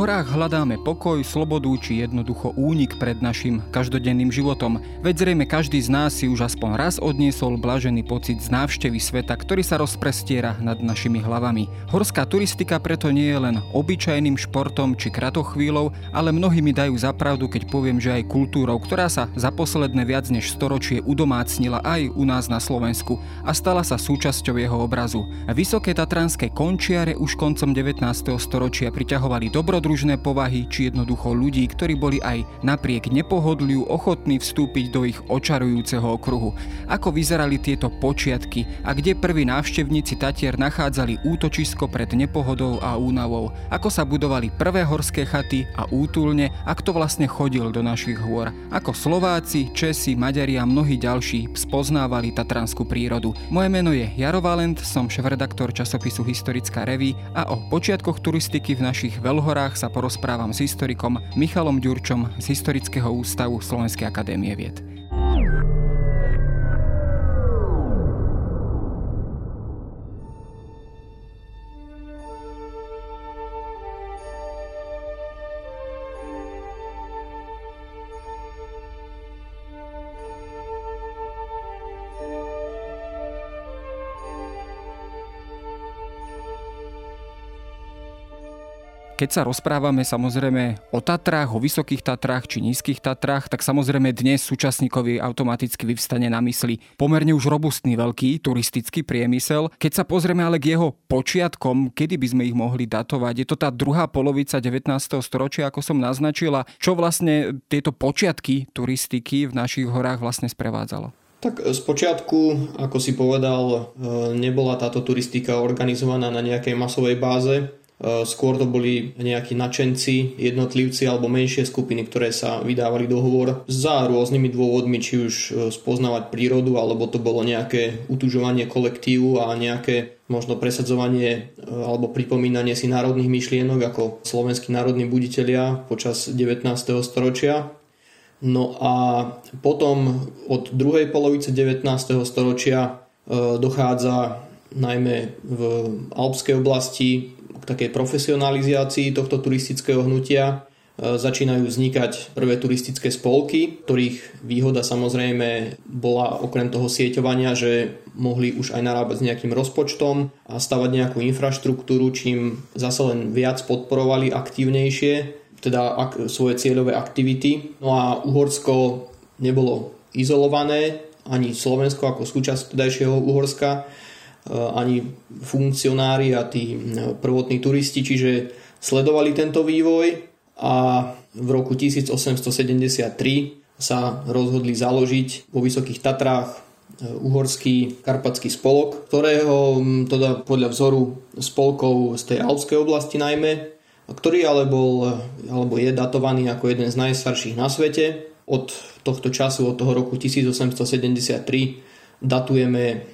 horách hľadáme pokoj, slobodu či jednoducho únik pred našim každodenným životom. Veď zrejme každý z nás si už aspoň raz odniesol blažený pocit z návštevy sveta, ktorý sa rozprestiera nad našimi hlavami. Horská turistika preto nie je len obyčajným športom či kratochvíľou, ale mnohí mi dajú zapravdu, keď poviem, že aj kultúrou, ktorá sa za posledné viac než storočie udomácnila aj u nás na Slovensku a stala sa súčasťou jeho obrazu. Vysoké tatranské končiare už koncom 19. storočia priťahovali dobrodružné povahy či jednoducho ľudí, ktorí boli aj napriek nepohodliu ochotní vstúpiť do ich očarujúceho okruhu. Ako vyzerali tieto počiatky a kde prví návštevníci Tatier nachádzali útočisko pred nepohodou a únavou, ako sa budovali prvé horské chaty a útulne a kto vlastne chodil do našich hôr, ako Slováci, Česi, Maďari a mnohí ďalší spoznávali tatranskú prírodu. Moje meno je Jaro Valent, som šéf-redaktor časopisu Historická reví a o počiatkoch turistiky v našich veľhorách sa porozprávam s historikom Michalom Ďurčom z Historického ústavu Slovenskej akadémie vied. Keď sa rozprávame samozrejme o Tatrách, o vysokých Tatrách či nízkych Tatrách, tak samozrejme dnes súčasníkovi automaticky vyvstane na mysli pomerne už robustný veľký turistický priemysel. Keď sa pozrieme ale k jeho počiatkom, kedy by sme ich mohli datovať, je to tá druhá polovica 19. storočia, ako som naznačila, čo vlastne tieto počiatky turistiky v našich horách vlastne sprevádzalo? Tak z počiatku, ako si povedal, e, nebola táto turistika organizovaná na nejakej masovej báze. Eh, skôr to boli nejakí načenci, jednotlivci alebo menšie skupiny, ktoré sa vydávali dohovor za rôznymi dôvodmi, či už eh, spoznávať prírodu, alebo to bolo nejaké utužovanie kolektívu a nejaké možno presadzovanie eh, alebo pripomínanie si národných myšlienok ako slovenskí národní buditelia počas 19. storočia. No a potom od druhej polovice 19. storočia dochádza najmä v alpskej oblasti k takej profesionalizácii tohto turistického hnutia. E, začínajú vznikať prvé turistické spolky, ktorých výhoda samozrejme bola okrem toho sieťovania, že mohli už aj narábať s nejakým rozpočtom a stavať nejakú infraštruktúru, čím zase len viac podporovali aktívnejšie teda ak, svoje cieľové aktivity. No a Uhorsko nebolo izolované, ani Slovensko ako súčasť tedajšieho Uhorska, ani funkcionári a tí eh, prvotní turisti, čiže sledovali tento vývoj a v roku 1873 sa rozhodli založiť vo Vysokých Tatrách eh, uhorský karpatský spolok, ktorého hm, teda podľa vzoru spolkov z tej alpskej oblasti najmä, ktorý ale bol, alebo je datovaný ako jeden z najstarších na svete. Od tohto času, od toho roku 1873 datujeme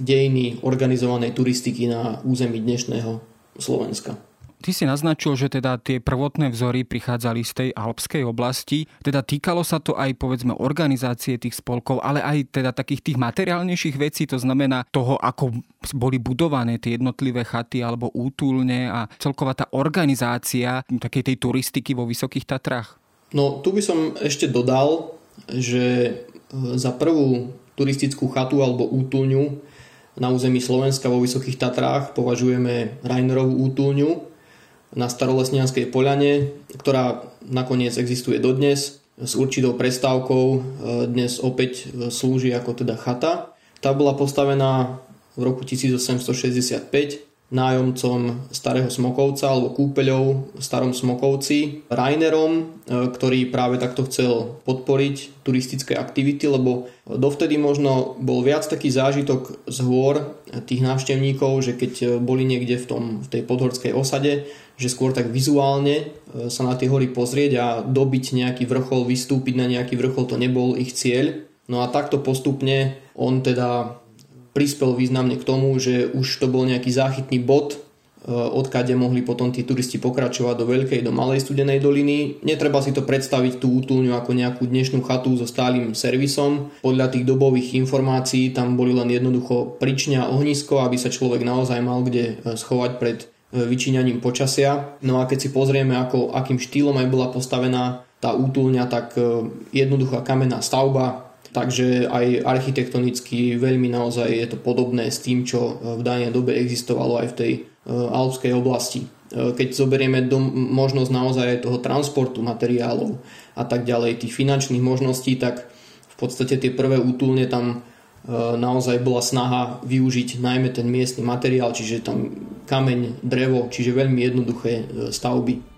dejiny organizovanej turistiky na území dnešného Slovenska. Ty si naznačil, že teda tie prvotné vzory prichádzali z tej alpskej oblasti, teda týkalo sa to aj povedzme organizácie tých spolkov, ale aj teda takých tých materiálnejších vecí, to znamená toho, ako boli budované tie jednotlivé chaty alebo útulne a celková tá organizácia takej tej turistiky vo Vysokých Tatrách. No tu by som ešte dodal, že e, za prvú turistickú chatu alebo útulňu na území Slovenska vo Vysokých Tatrách považujeme Rainerovú útulňu na Starolesnianskej poľane, ktorá nakoniec existuje dodnes s určitou prestávkou. E, dnes opäť e, slúži ako teda chata. Tá bola postavená v roku 1865 nájomcom Starého Smokovca alebo kúpeľov v Starom Smokovci Rainerom, e, ktorý práve takto chcel podporiť turistické aktivity, lebo dovtedy možno bol viac taký zážitok z hôr tých návštevníkov, že keď boli niekde v, tom, v tej podhorskej osade, že skôr tak vizuálne e, sa na tie hory pozrieť a dobiť nejaký vrchol, vystúpiť na nejaký vrchol, to nebol ich cieľ. No a takto postupne on teda prispel významne k tomu, že už to bol nejaký záchytný bod, e, odkade mohli potom tí turisti pokračovať do Veľkej, do Malej studenej doliny. Netreba si to predstaviť tú útulňu ako nejakú dnešnú chatu so stálym servisom. Podľa tých dobových informácií tam boli len jednoducho pričňa ohnisko, aby sa človek naozaj mal kde e, schovať pred vyčíňaním počasia. No a keď si pozrieme, ako, akým štýlom aj bola postavená tá útulňa, tak jednoduchá kamenná stavba, Takže aj architektonicky veľmi naozaj je to podobné s tým, čo v danej dobe existovalo aj v tej alpskej oblasti. Keď zoberieme do, možnosť naozaj aj toho transportu materiálov a tak ďalej, tých finančných možností, tak v podstate tie prvé útulne tam naozaj bola snaha využiť najmä ten miestny materiál, čiže tam kameň, drevo, čiže veľmi jednoduché stavby.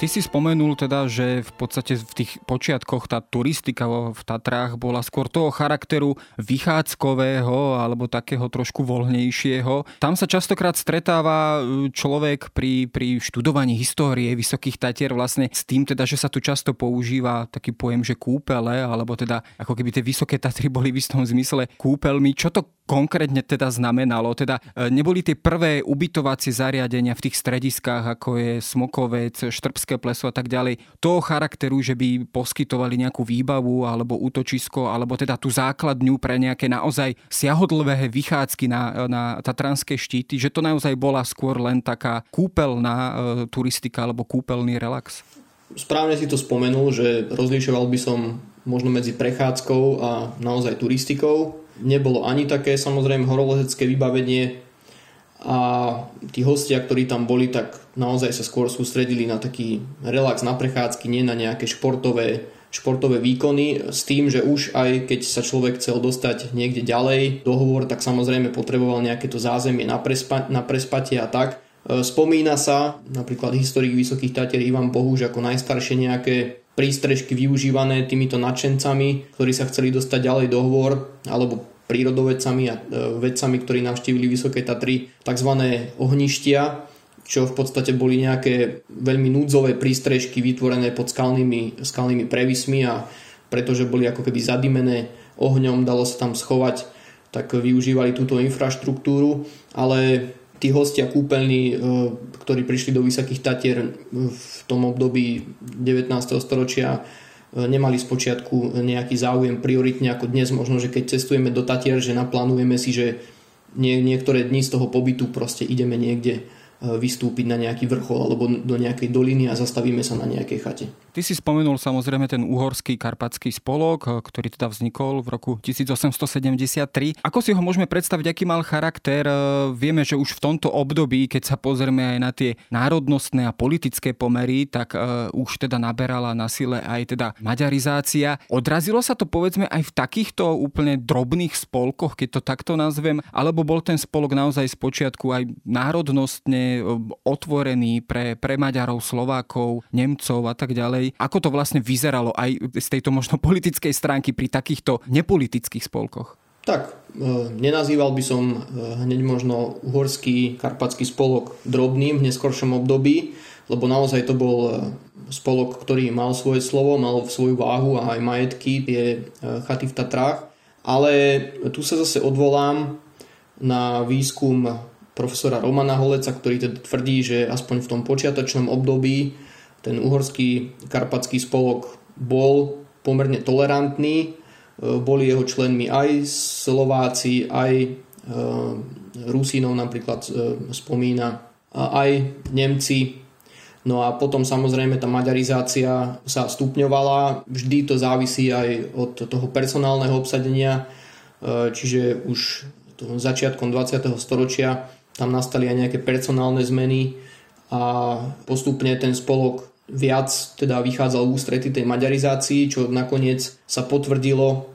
Ty si spomenul teda, že v podstate v tých počiatkoch tá turistika v Tatrách bola skôr toho charakteru vychádzkového alebo takého trošku voľnejšieho. Tam sa častokrát stretáva e, človek pri, pri študovaní histórie Vysokých Tatier vlastne s tým teda, že sa tu často používa taký pojem, že kúpele, alebo teda ako keby tie Vysoké Tatry boli v istom zmysle kúpeľmi. Čo to konkrétne teda znamenalo? Teda e, neboli tie prvé ubytovacie zariadenia v tých strediskách, ako je Smokovec, Štrbské pleso a tak ďalej, toho charakteru, že by poskytovali nejakú výbavu alebo útočisko, alebo teda tú základňu pre nejaké naozaj siahodlvé vychádzky na, na tatranské štíty, že to naozaj bola skôr len taká kúpeľná e, turistika alebo kúpeľný relax? Správne si to spomenul, že rozlišoval by som možno medzi prechádzkou a naozaj turistikou. Nebolo ani také samozrejme horolezecké vybavenie a tí hostia, ktorí tam boli, tak naozaj sa skôr sústredili na taký relax na prechádzky, nie na nejaké športové, športové výkony s tým, že už aj keď sa človek chcel dostať niekde ďalej dohovor, tak samozrejme potreboval nejaké to zázemie na, prespa- na prespatie a tak. E, spomína sa napríklad historik Vysokých Tatier Ivan Bohuž ako najstaršie nejaké prístrežky využívané týmito nadšencami, ktorí sa chceli dostať ďalej do hovor, alebo prírodovedcami a e, vedcami, ktorí navštívili Vysoké Tatry, tzv. ohništia, čo v podstate boli nejaké veľmi núdzové prístrežky vytvorené pod skalnými, skalnými prevismi a pretože boli ako keby zadimené ohňom, dalo sa tam schovať, tak využívali túto infraštruktúru, ale tí hostia kúpeľní, e, ktorí prišli do Vysokých Tatier v tom období 19. storočia, nemali z počiatku nejaký záujem prioritne ako dnes možno, že keď cestujeme do Tatier, že naplánujeme si, že nie, niektoré dni z toho pobytu proste ideme niekde E, vystúpiť na nejaký vrchol alebo do nejakej doliny a zastavíme sa na nejakej chate. Ty si spomenul samozrejme ten uhorský karpatský spolok, e, ktorý teda vznikol v roku 1873. Ako si ho môžeme predstaviť, aký mal charakter? E, vieme, že už v tomto období, keď sa pozrieme aj na tie národnostné a politické pomery, tak už teda naberala na sile aj teda maďarizácia. Odrazilo sa to povedzme aj v takýchto úplne drobných spolkoch, keď to takto nazvem, alebo bol ten spolok naozaj z počiatku aj národnostne otvorený pre, pre Maďarov, Slovákov, Nemcov a tak ďalej. Ako to vlastne vyzeralo aj z tejto možno politickej stránky pri takýchto nepolitických spolkoch? Tak, e, nenazýval by som e, hneď možno uhorský karpatský spolok drobným v neskoršom období, lebo naozaj to bol e, spolok, ktorý mal svoje slovo, mal svoju váhu a aj majetky, tie chaty v Tatrách. Ale tu sa zase odvolám na výskum profesora Romana Holeca, ktorý teda tvrdí, že aspoň v tom počiatočnom období ten uhorský karpatský spolok bol pomerne tolerantný, e, boli jeho členmi aj Slováci, aj e, Rusínov napríklad e, spomína, aj Nemci. No a potom samozrejme tá maďarizácia sa stupňovala, vždy to závisí aj od toho personálneho obsadenia, čiže už začiatkom 20. storočia tam nastali aj nejaké personálne zmeny a postupne ten spolok viac teda vychádzal v ústrety tej maďarizácii, čo nakoniec sa potvrdilo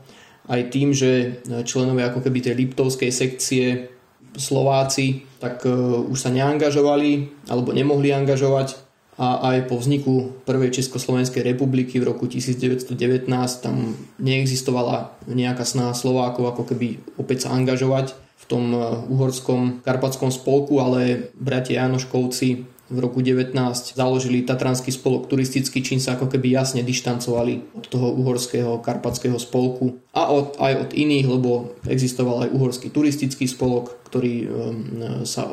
aj tým, že členovia ako keby tej Liptovskej sekcie Slováci tak uh, už sa neangažovali alebo nemohli angažovať a aj po vzniku prvej Československej republiky v roku 1919 tam neexistovala nejaká snaha Slovákov ako keby opäť sa angažovať v tom eh, uhorskom karpatskom spolku, ale bratia Janoškovci v roku 19 založili Tatranský spolok turistický, čím sa ako keby jasne dištancovali od toho uhorského karpatského spolku a od, aj od iných, lebo existoval aj uhorský turistický spolok, ktorý um, sa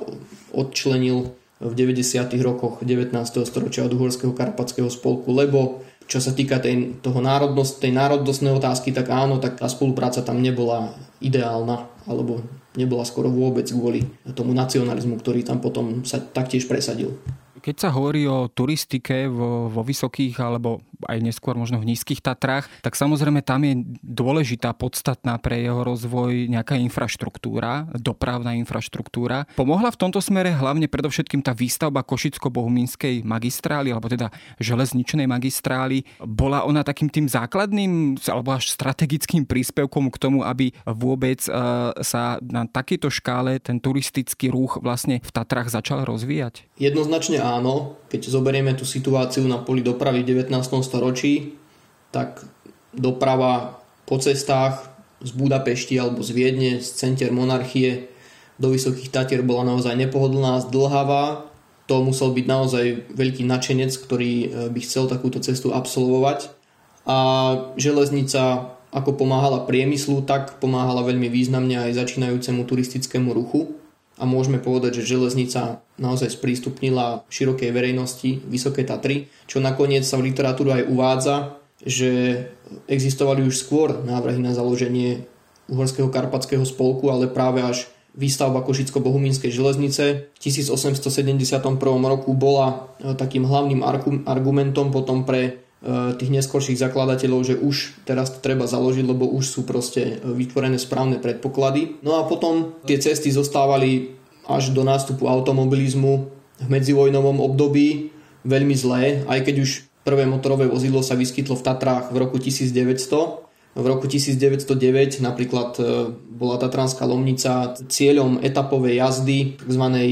odčlenil v 90. rokoch 19. storočia od uhorského karpatského spolku, lebo čo sa týka tej, toho národnosť, tej národnostnej otázky, tak áno, tak tá spolupráca tam nebola ideálna, alebo nebola skoro vôbec kvôli tomu nacionalizmu, ktorý tam potom sa taktiež presadil. Keď sa hovorí o turistike vo, vo vysokých alebo aj neskôr možno v nízkych Tatrách, tak samozrejme tam je dôležitá, podstatná pre jeho rozvoj nejaká infraštruktúra, dopravná infraštruktúra. Pomohla v tomto smere hlavne predovšetkým tá výstavba Košicko-Bohumínskej magistrály, alebo teda železničnej magistrály. Bola ona takým tým základným alebo až strategickým príspevkom k tomu, aby vôbec e, sa na takejto škále ten turistický ruch vlastne v Tatrách začal rozvíjať? Jednoznačne áno. Keď zoberieme tú situáciu na poli dopravy v 19. storočí, tak doprava po cestách z Budapešti alebo z Viedne, z center monarchie do Vysokých Tatier bola naozaj nepohodlná, zdlhavá. To musel byť naozaj veľký načenec, ktorý e, by chcel takúto cestu absolvovať. A železnica ako pomáhala priemyslu, tak pomáhala veľmi významne aj začínajúcemu turistickému ruchu a môžeme povedať, že železnica naozaj sprístupnila širokej verejnosti Vysoké Tatry, čo nakoniec sa v literatúre aj uvádza, že existovali už skôr návrhy na založenie Uhorského karpatského spolku, ale práve až výstavba Košicko-Bohumínskej železnice. V 1871 roku bola e, takým hlavným argumentom potom pre tých neskorších zakladateľov, že už teraz to treba založiť, lebo už sú proste e, vytvorené správne predpoklady. No a potom tie cesty zostávali až do nástupu automobilizmu v medzivojnovom období veľmi zlé, aj keď už prvé motorové vozidlo sa vyskytlo v Tatrách v roku 1900 v roku 1909 napríklad e, bola Tatranská Lomnica cieľom etapovej jazdy, tzv. E,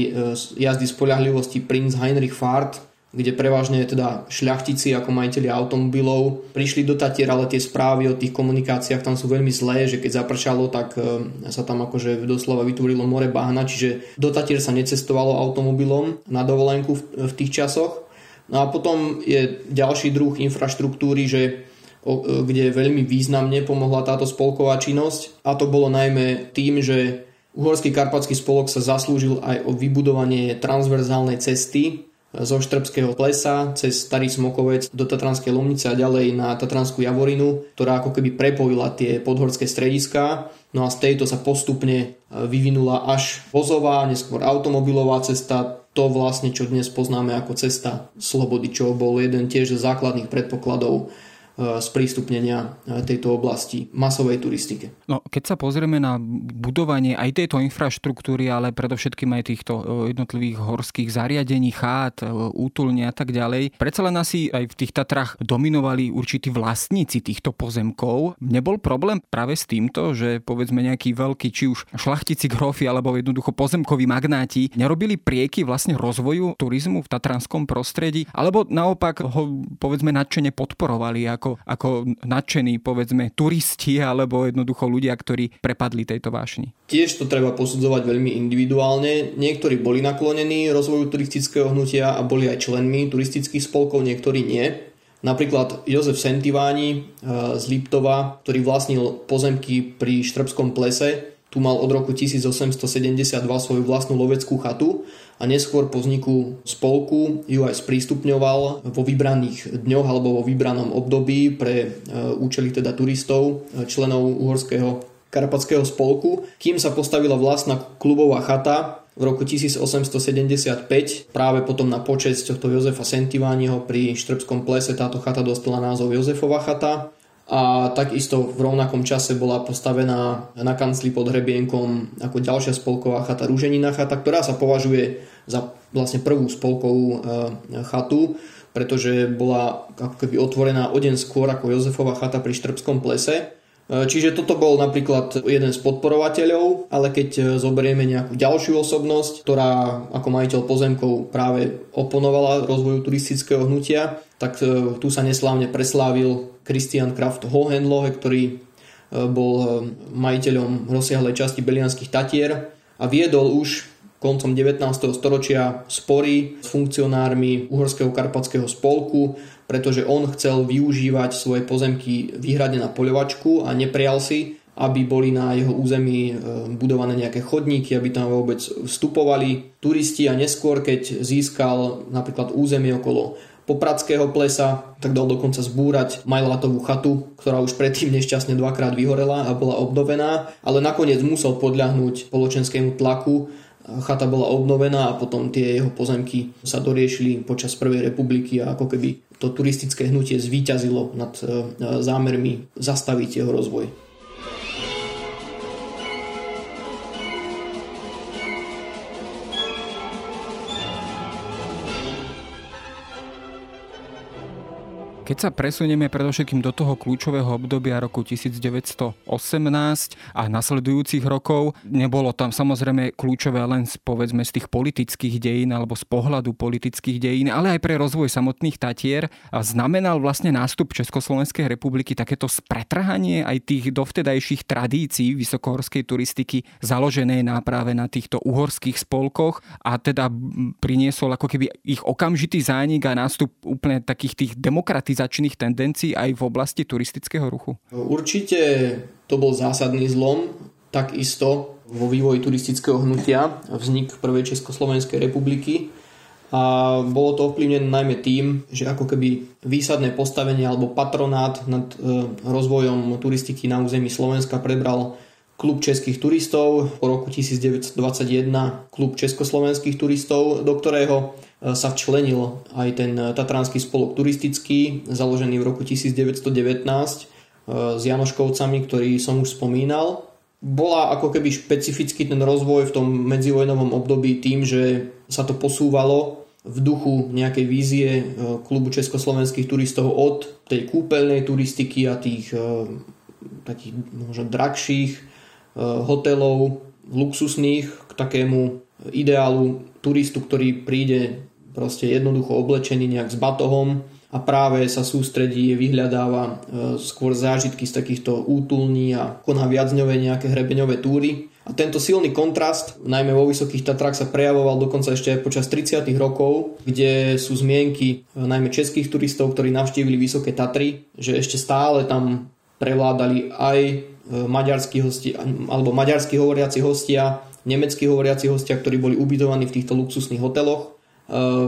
jazdy spolahlivosti Prinz Heinrich Fahrt, kde prevažne teda šľachtici ako majiteľi automobilov prišli do Tatier, ale tie správy o tých komunikáciách tam sú veľmi zlé, že keď zapršalo, tak e, sa tam akože doslova vytvorilo more bahna, čiže do Tatier sa necestovalo automobilom na dovolenku v, tých časoch. No a potom je ďalší druh infraštruktúry, že E, kde veľmi významne pomohla táto spolková činnosť a to bolo najmä tým, že Uhorský karpatský spolok sa zaslúžil aj o vybudovanie transverzálnej cesty zo Štrbského plesa cez Starý Smokovec do Tatranskej Lomnice a ďalej na Tatranskú Javorinu, ktorá ako keby prepojila tie podhorské strediská. No a z tejto sa postupne e, vyvinula až vozová, neskôr automobilová cesta, to vlastne, čo dnes poznáme ako cesta Slobody, čo bol jeden tiež z základných predpokladov sprístupnenia e, tejto oblasti masovej turistike. No, keď sa pozrieme na budovanie aj tejto infraštruktúry, ale predovšetkým aj týchto e, jednotlivých horských zariadení, chát, útulne a tak ďalej, predsa len asi aj v tých Tatrách dominovali určití vlastníci týchto pozemkov. Nebol problém práve s týmto, že povedzme nejakí veľkí, či už šlachtici, grofy alebo jednoducho pozemkoví magnáti nerobili prieky vlastne rozvoju turizmu v tatranskom prostredí, alebo naopak ho povedzme nadšene podporovali ako, ako nadšení, povedzme, turisti alebo jednoducho ľudia, ktorí prepadli tejto vášni? Tiež to treba posudzovať veľmi individuálne. Niektorí boli naklonení rozvoju turistického hnutia a boli aj členmi turistických spolkov, niektorí nie. Napríklad Jozef Sentiváni eh, z Liptova, ktorý vlastnil pozemky pri Štrbskom plese, tu mal od roku 1872 svoju vlastnú loveckú chatu a neskôr po vzniku spolku ju aj sprístupňoval vo vybraných dňoch alebo vo vybranom období pre e, účely teda turistov, e, členov uhorského karpatského spolku, kým sa postavila vlastná klubová chata v roku 1875, práve potom na počesť tohto Jozefa Sentivániho pri Štrbskom plese táto chata dostala názov Jozefova chata a takisto v rovnakom čase bola postavená na kancli pod hrebienkom ako ďalšia spolková chata Rúženina chata, ktorá sa považuje za vlastne prvú spolkovú e, chatu, pretože bola ako keby otvorená o deň skôr ako Jozefova chata pri Štrbskom plese. E, čiže toto bol napríklad jeden z podporovateľov, ale keď e, zoberieme nejakú ďalšiu osobnosť, ktorá ako majiteľ pozemkov práve oponovala rozvoju turistického hnutia, tak tu sa neslávne preslávil Christian Kraft Hohenlohe, ktorý bol majiteľom rozsiahlej časti Belianských Tatier a viedol už koncom 19. storočia spory s funkcionármi Uhorského karpatského spolku, pretože on chcel využívať svoje pozemky výhradne na poľovačku a neprijal si, aby boli na jeho území e, budované nejaké chodníky, aby tam vôbec vstupovali turisti a neskôr, keď získal napríklad územie okolo Popradského plesa, tak dal dokonca zbúrať Majlátovú chatu, ktorá už predtým nešťastne dvakrát vyhorela a bola obnovená, ale nakoniec musel podľahnúť spoločenskému tlaku chata bola obnovená a potom tie jeho pozemky sa doriešili počas Prvej republiky a ako keby to turistické hnutie zvíťazilo nad e, zámermi zastaviť jeho rozvoj. Keď sa presunieme predovšetkým do toho kľúčového obdobia roku 1918 a nasledujúcich rokov, nebolo tam samozrejme kľúčové len z, povedzme z tých politických dejín alebo z pohľadu politických dejín, ale aj pre rozvoj samotných Tatier. A znamenal vlastne nástup Československej republiky takéto spretrhanie aj tých dovtedajších tradícií vysokohorskej turistiky založenej na práve na týchto uhorských spolkoch a teda priniesol ako keby ich okamžitý zánik a nástup úplne takých tých demokratizácií civilizačných tendencií aj v oblasti turistického ruchu? Určite to bol zásadný zlom, takisto vo vývoji turistického hnutia, vznik prvej Československej republiky a bolo to ovplyvnené najmä tým, že ako keby výsadné postavenie alebo patronát nad e, rozvojom turistiky na území Slovenska prebral klub českých turistov, po roku 1921 klub československých turistov, do ktorého sa včlenil aj ten e, Tatranský spolok turistický, založený v roku 1919 e, s Janoškovcami, ktorý som už spomínal. Bola ako keby špecifický ten rozvoj v tom medzivojnovom období tým, že sa to posúvalo v duchu nejakej vízie klubu československých turistov od tej kúpeľnej turistiky a tých takých možno drahších hotelov luxusných k takému ideálu turistu, ktorý príde proste jednoducho oblečený nejak s batohom a práve sa sústredí, vyhľadáva e, skôr zážitky z takýchto útulní a koná viacňové nejaké hrebeňové túry. A tento silný kontrast, najmä vo Vysokých Tatrách, sa prejavoval dokonca ešte aj počas 30. rokov, kde sú zmienky e, najmä českých turistov, ktorí navštívili Vysoké Tatry, že ešte stále tam prevládali aj e, maďarskí hosti, alebo maďarskí hovoriaci hostia, nemeckí hovoriaci hostia, ktorí boli ubytovaní v týchto luxusných hoteloch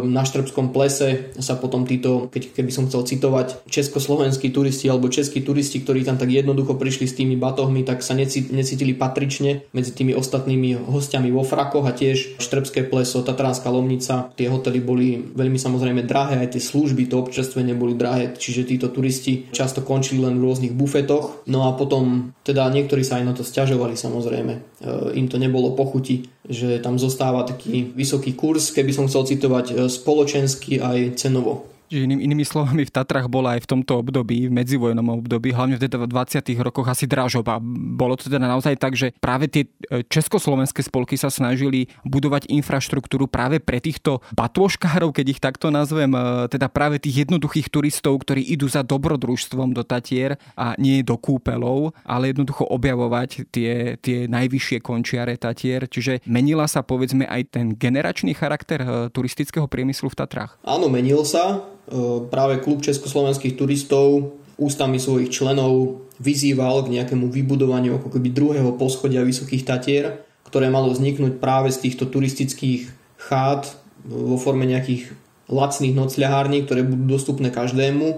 na Štrbskom plese sa potom títo, keď, keby som chcel citovať, československí turisti alebo českí turisti, ktorí tam tak jednoducho prišli s tými batohmi, tak sa necítili patrične medzi tými ostatnými hostiami vo frakoch a tiež Štrbské pleso, Tatránska Lomnica. Tie hotely boli veľmi samozrejme drahé, aj tie služby, to občerstvenie boli drahé, čiže títo turisti často končili len v rôznych bufetoch. No a potom teda niektorí sa aj na to stiažovali samozrejme. Ehm, im to nebolo pochuti že tam zostáva taký vysoký kurz, keby som chcel citovať e, spoločensky aj cenovo. Čiže iný, inými slovami v Tatrach bola aj v tomto období, v medzivojnom období, hlavne v 20. rokoch asi dražoba. Bolo to teda naozaj tak, že práve tie e, československé spolky sa snažili budovať infraštruktúru práve pre týchto batôškárov, keď ich takto nazvem, e, teda práve tých jednoduchých turistov, ktorí idú za dobrodružstvom do Tatier a nie do kúpelov, ale jednoducho objavovať tie, tie najvyššie končiare Tatier. Čiže menila sa povedzme aj ten generačný charakter e, turistického priemyslu v Tatrách? Áno, menil sa. E, práve klub československých turistov ústami svojich členov vyzýval k nejakému vybudovaniu ako keby druhého poschodia Vysokých Tatier, ktoré malo vzniknúť práve z týchto turistických chát vo forme nejakých lacných nocľahární, ktoré budú dostupné každému. E,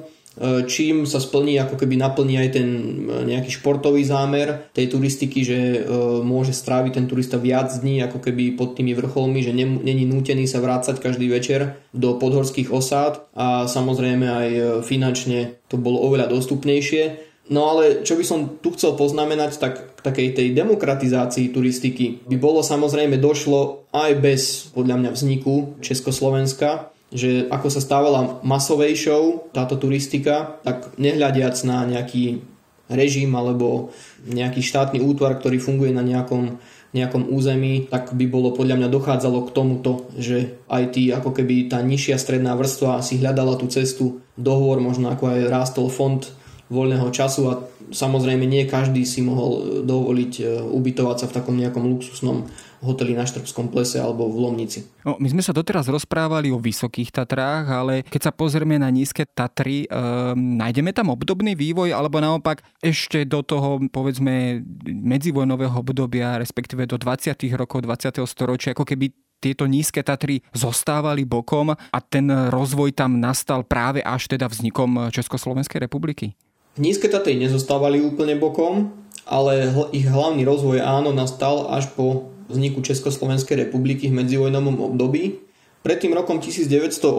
čím sa splní, ako keby naplní aj ten e, nejaký športový zámer tej turistiky, že e, môže stráviť ten turista viac dní ako keby pod tými vrcholmi, že není nútený sa vrácať každý večer do podhorských osád a samozrejme aj finančne to bolo oveľa dostupnejšie. No ale čo by som tu chcel poznamenať, tak k takej tej demokratizácii turistiky by bolo samozrejme došlo aj bez podľa mňa vzniku Československa, že ako sa stávala masovejšou táto turistika, tak nehľadiac na nejaký režim alebo nejaký štátny útvar, ktorý funguje na nejakom, nejakom území, tak by bolo podľa mňa dochádzalo k tomuto, že aj tí, ako keby tá nižšia stredná vrstva si hľadala tú cestu dohovor, možno ako aj rástol fond voľného času a samozrejme nie každý si mohol dovoliť e, ubytovať sa v takom nejakom luxusnom hoteli na Štrbskom plese alebo v Lomnici. No, my sme sa doteraz rozprávali o Vysokých Tatrách, ale keď sa pozrieme na nízke Tatry, e, nájdeme tam obdobný vývoj alebo naopak ešte do toho povedzme medzivojnového obdobia, respektíve do 20. rokov 20. storočia, ako keby tieto nízke Tatry zostávali bokom a ten rozvoj tam nastal práve až teda vznikom Československej republiky? Nízke Tatry nezostávali úplne bokom, ale ich hlavný rozvoj áno nastal až po vzniku Československej republiky v medzivojnovom období. Pred tým rokom 1918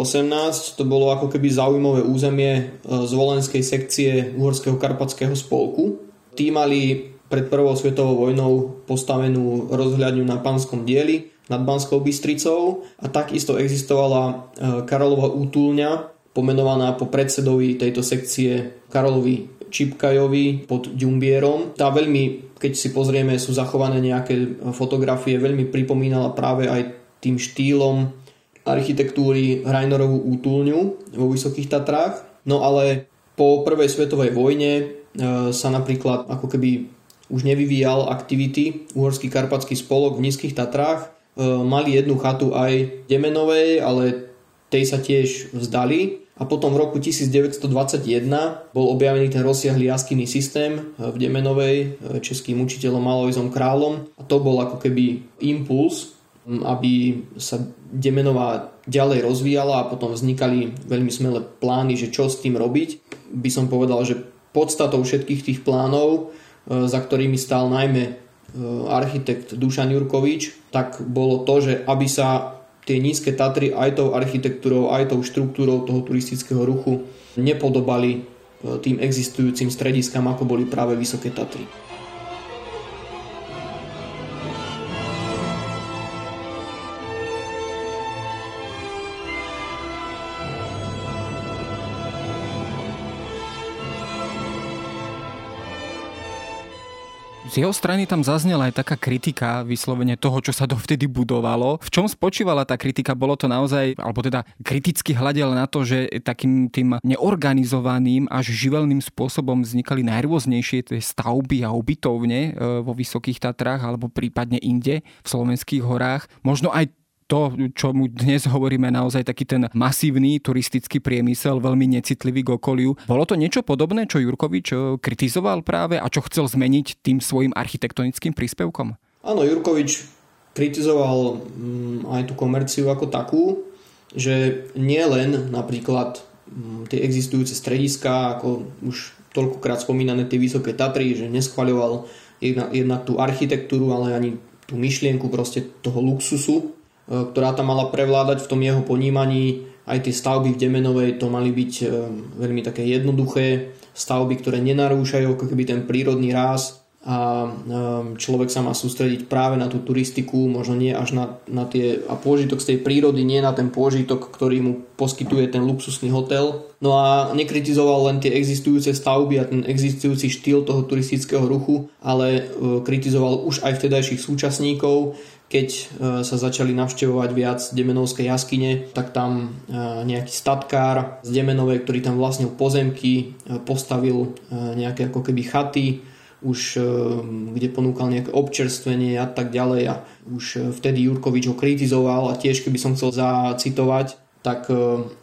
to bolo ako keby zaujímavé územie e, z volenskej sekcie Uhorského karpatského spolku. Tí mali pred prvou svetovou vojnou postavenú rozhľadňu na Panskom dieli nad Banskou Bystricou a takisto existovala e, Karolova útulňa, pomenovaná po predsedovi tejto sekcie Karolovi Čipkajovi pod Ďumbierom. Tá veľmi, keď si pozrieme, sú zachované nejaké fotografie, veľmi pripomínala práve aj tým štýlom architektúry Rajnorovú útulňu vo Vysokých Tatrách. No ale po prvej svetovej vojne e, sa napríklad ako keby už nevyvíjal aktivity Uhorský karpatský spolok v Nízkych Tatrách. E, mali jednu chatu aj Demenovej, ale tej sa tiež vzdali a potom v roku 1921 bol objavený ten rozsiahlý jaskyný systém eh, v Demenovej eh, českým učiteľom Malojzom Králom a to bol ako keby impuls, hm, aby sa Demenová ďalej rozvíjala a potom vznikali veľmi smelé plány, že čo s tým robiť. By som povedal, že podstatou všetkých tých plánov, eh, za ktorými stál najmä architekt Dušan Jurkovič, tak bolo to, že aby sa tie nízke Tatry aj tou architektúrou, aj tou štruktúrou toho turistického ruchu nepodobali e, tým existujúcim strediskám, ako boli práve Vysoké Tatry. Z jeho strany tam zaznela aj taká kritika vyslovene toho, čo sa dovtedy budovalo. V čom spočívala tá kritika? Bolo to naozaj, alebo teda kriticky hľadel na to, že takým tým neorganizovaným až živelným spôsobom vznikali najrôznejšie tie stavby a ubytovne e, vo Vysokých Tatrách alebo prípadne inde v slovenských horách. Možno aj to, čo mu dnes hovoríme naozaj taký ten masívny turistický priemysel, veľmi necitlivý k okoliu. Bolo to niečo podobné, čo Jurkovič eh, kritizoval práve a čo chcel zmeniť tým svojim architektonickým príspevkom? Áno, Jurkovič kritizoval mm, aj tú komerciu ako takú, že nie len napríklad mm, tie existujúce strediská, ako už toľkokrát spomínané tie Vysoké Tatry, že neschvaľoval jednak, tú architektúru, ale ani tú myšlienku proste toho luxusu, ktorá tam mala prevládať v tom jeho ponímaní. Aj tie stavby v Demenovej to mali byť e, veľmi také jednoduché stavby, ktoré nenarúšajú ako keby ten prírodný ráz a ehm, človek sa má sústrediť práve na tú turistiku, možno nie až na, na tie, a pôžitok z tej prírody, nie na ten pôžitok, ktorý mu poskytuje ten luxusný hotel. No a nekritizoval len tie existujúce stavby a ten existujúci štýl toho turistického ruchu, ale e, kritizoval už aj vtedajších súčasníkov, keď e, sa začali navštevovať viac Demenovské jaskyne, tak tam e, nejaký statkár z Demenovej, ktorý tam vlastnil pozemky, postavil nejaké ako keby chaty, už kde ponúkal nejaké občerstvenie a tak ďalej a už vtedy Jurkovič ho kritizoval a tiež keby som chcel zacitovať, tak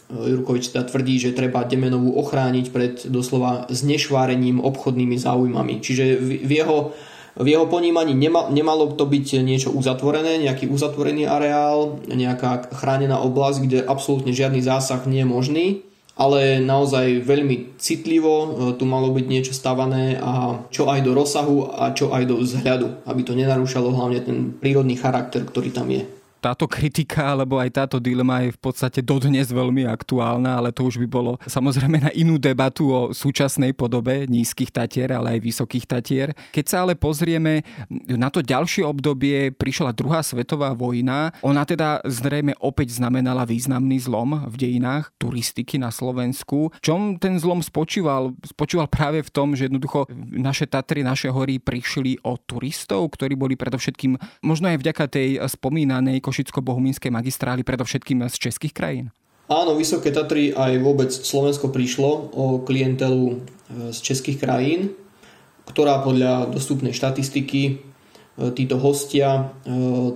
Jurkovič teda tvrdí, že treba Demenovú ochrániť pred doslova znešvárením obchodnými záujmami. Čiže v jeho, v jeho ponímaní nema, nemalo to byť niečo uzatvorené, nejaký uzatvorený areál, nejaká chránená oblasť, kde absolútne žiadny zásah nie je možný ale naozaj veľmi citlivo e, tu malo byť niečo stavané a čo aj do rozsahu a čo aj do vzhľadu, aby to nenarúšalo hlavne ten prírodný charakter, ktorý tam je táto kritika alebo aj táto dilema je v podstate dodnes veľmi aktuálna, ale to už by bolo samozrejme na inú debatu o súčasnej podobe nízkych tatier, ale aj vysokých tatier. Keď sa ale pozrieme na to ďalšie obdobie, prišla druhá svetová vojna. Ona teda zrejme opäť znamenala významný zlom v dejinách turistiky na Slovensku. Čom ten zlom spočíval? Spočíval práve v tom, že jednoducho naše Tatry, naše hory prišli o turistov, ktorí boli predovšetkým možno aj vďaka tej spomínanej Košicko-Bohumínskej magistrály, predovšetkým z českých krajín? Áno, Vysoké Tatry aj vôbec Slovensko prišlo o klientelu z českých krajín, ktorá podľa dostupnej štatistiky títo hostia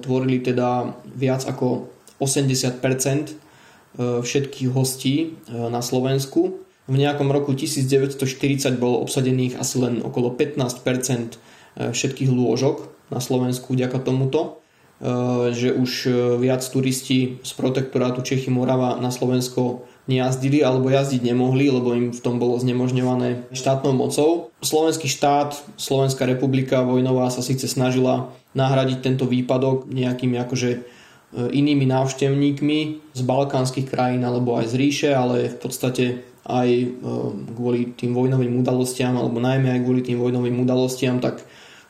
tvorili teda viac ako 80% všetkých hostí na Slovensku. V nejakom roku 1940 bolo obsadených asi len okolo 15% všetkých lôžok na Slovensku vďaka tomuto. Eh, že už eh, viac turisti z protektorátu Čechy Morava na Slovensko nejazdili alebo jazdiť nemohli, lebo im v tom bolo znemožňované štátnou mocou. Slovenský štát, Slovenská republika vojnová sa síce snažila nahradiť tento výpadok nejakými akože eh, inými návštevníkmi z balkánskych krajín alebo aj z ríše, ale v podstate aj kvôli tým vojnovým udalostiam alebo najmä aj kvôli tým vojnovým udalostiam, tak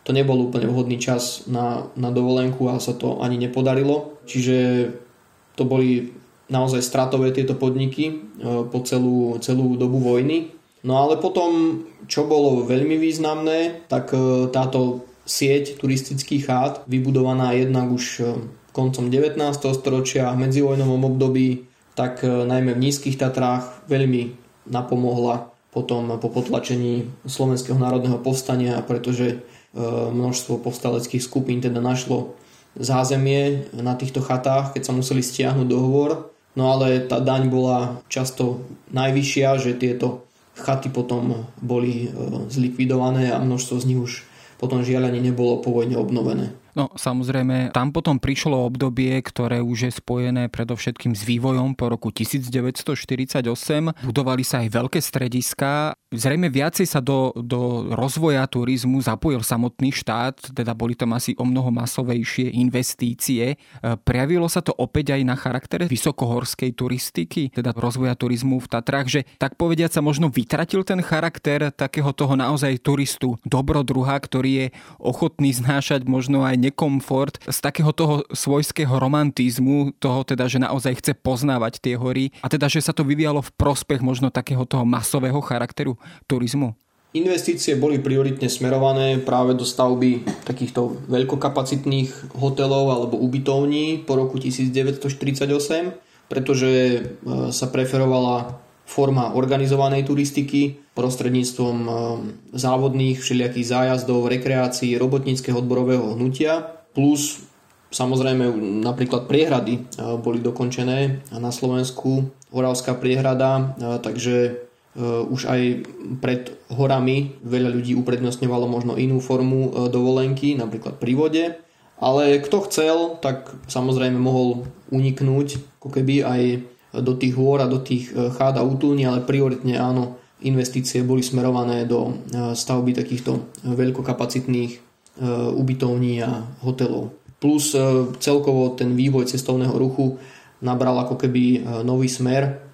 to nebol úplne vhodný čas na, na dovolenku a sa to ani nepodarilo. Čiže to boli naozaj stratové tieto podniky e, po celú, celú dobu vojny. No ale potom, čo bolo veľmi významné, tak e, táto sieť turistických chát, vybudovaná jednak už e, koncom 19. storočia v medzivojnovom období, tak najmä v nízkych Tatrách veľmi napomohla potom po potlačení Slovenského národného povstania, pretože množstvo povstaleckých skupín teda našlo zázemie na týchto chatách, keď sa museli stiahnuť dohovor. No ale tá daň bola často najvyššia, že tieto chaty potom boli e, zlikvidované a množstvo z nich už potom žiaľ ani nebolo po vojne obnovené. No samozrejme, tam potom prišlo obdobie, ktoré už je spojené predovšetkým s vývojom po roku 1948. Budovali sa aj veľké strediská. Zrejme viacej sa do, do rozvoja turizmu zapojil samotný štát, teda boli tam asi o mnoho masovejšie investície. E, prejavilo sa to opäť aj na charaktere vysokohorskej turistiky, teda rozvoja turizmu v Tatrách, že tak povediať sa možno vytratil ten charakter takého toho naozaj turistu, dobrodruha, ktorý je ochotný znášať možno aj nekomfort z takého toho svojského romantizmu, toho teda, že naozaj chce poznávať tie hory a teda, že sa to vyvíjalo v prospech možno takého toho masového charakteru turizmu? Investície boli prioritne smerované práve do stavby takýchto veľkokapacitných hotelov alebo ubytovní po roku 1948, pretože e, sa preferovala forma organizovanej turistiky prostredníctvom eh, závodných všelijakých zájazdov, rekreácií, robotníckého odborového hnutia, plus samozrejme napríklad priehrady eh, boli dokončené na Slovensku, Horavská priehrada, eh, takže už aj pred horami veľa ľudí uprednostňovalo možno inú formu dovolenky, napríklad pri vode. Ale kto chcel, tak samozrejme mohol uniknúť ako keby aj do tých hôr a do tých e, chád a útulní, ale prioritne áno, investície boli smerované do e, stavby takýchto veľkokapacitných e, ubytovní a hotelov. Plus celkovo ten vývoj cestovného ruchu nabral ako keby nový smer,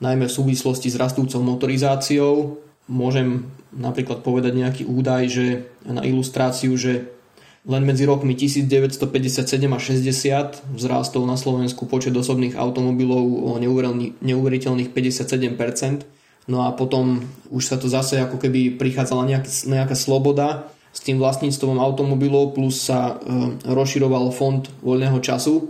najmä v súvislosti s rastúcou motorizáciou. Môžem napríklad povedať nejaký údaj, že na ilustráciu, že len medzi rokmi 1957 a 60 vzrástol na Slovensku počet osobných automobilov o neuveriteľných 57%. No a potom už sa to zase ako keby prichádzala nejaký, nejaká sloboda s tým vlastníctvom automobilov plus sa e, rozširoval fond voľného času.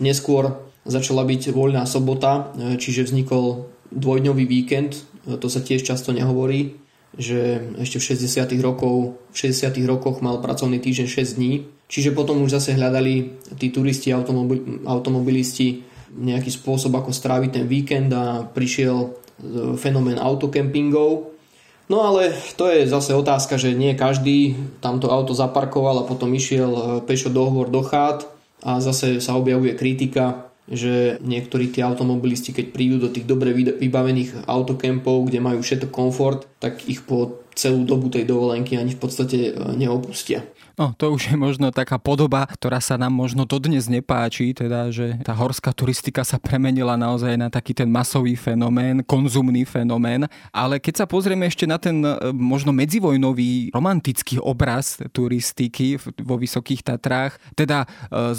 Neskôr začala byť voľná sobota, e, čiže vznikol dvojdňový víkend, e, to sa tiež často nehovorí že ešte v 60. rokov, v 60. rokoch mal pracovný týždeň 6 dní. Čiže potom už zase hľadali tí turisti, automobil, automobilisti nejaký spôsob, ako stráviť ten víkend a prišiel e, fenomén autokempingov. No ale to je zase otázka, že nie každý tamto auto zaparkoval a potom išiel e, pešo dohovor do chát a zase sa objavuje kritika, že niektorí tí automobilisti, keď prídu do tých dobre vybavených autokempov, kde majú všetko komfort, tak ich po celú dobu tej dovolenky ani v podstate e, neopustia. No, to už je možno taká podoba, ktorá sa nám možno dodnes nepáči, teda, že tá horská turistika sa premenila naozaj na taký ten masový fenomén, konzumný fenomén, ale keď sa pozrieme ešte na ten e, možno medzivojnový romantický obraz turistiky vo Vysokých Tatrách, teda e,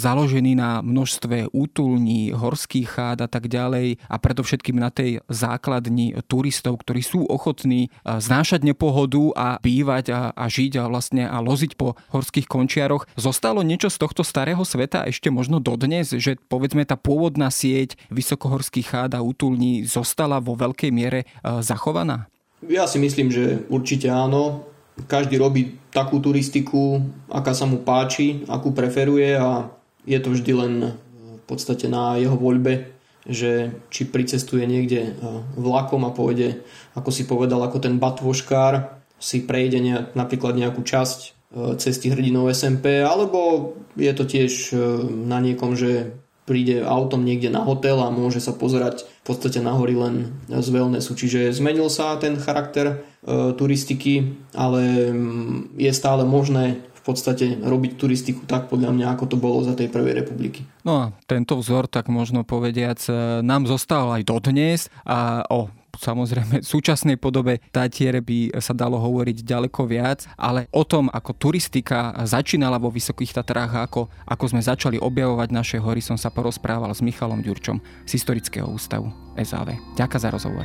založený na množstve útulní, horských chád a tak ďalej a predovšetkým na tej základni turistov, ktorí sú ochotní znášať nepohodu pôdu a bývať a, a žiť a vlastne a loziť po horských končiaroch. Zostalo niečo z tohto starého sveta ešte možno dodnes, že povedzme tá pôvodná sieť vysokohorských chád a útulní zostala vo veľkej miere e, zachovaná? Ja si myslím, že určite áno. Každý robí takú turistiku, aká sa mu páči, akú preferuje a je to vždy len v podstate na jeho voľbe, že či pricestuje niekde vlakom a pôjde, ako si povedal, ako ten batvoškár, si prejde nejak, napríklad nejakú časť e, cesty hrdinov SMP, alebo je to tiež e, na niekom, že príde autom niekde na hotel a môže sa pozerať v podstate na hory len z wellnessu. Čiže zmenil sa ten charakter e, turistiky, ale mm, je stále možné v podstate robiť turistiku tak podľa mňa, ako to bolo za tej prvej republiky. No a tento vzor, tak možno povediac, e, nám zostal aj dodnes a o samozrejme v súčasnej podobe Tatier by sa dalo hovoriť ďaleko viac, ale o tom, ako turistika začínala vo Vysokých Tatrách a ako, ako sme začali objavovať naše hory, som sa porozprával s Michalom Ďurčom z Historického ústavu SAV. Ďakujem za rozhovor.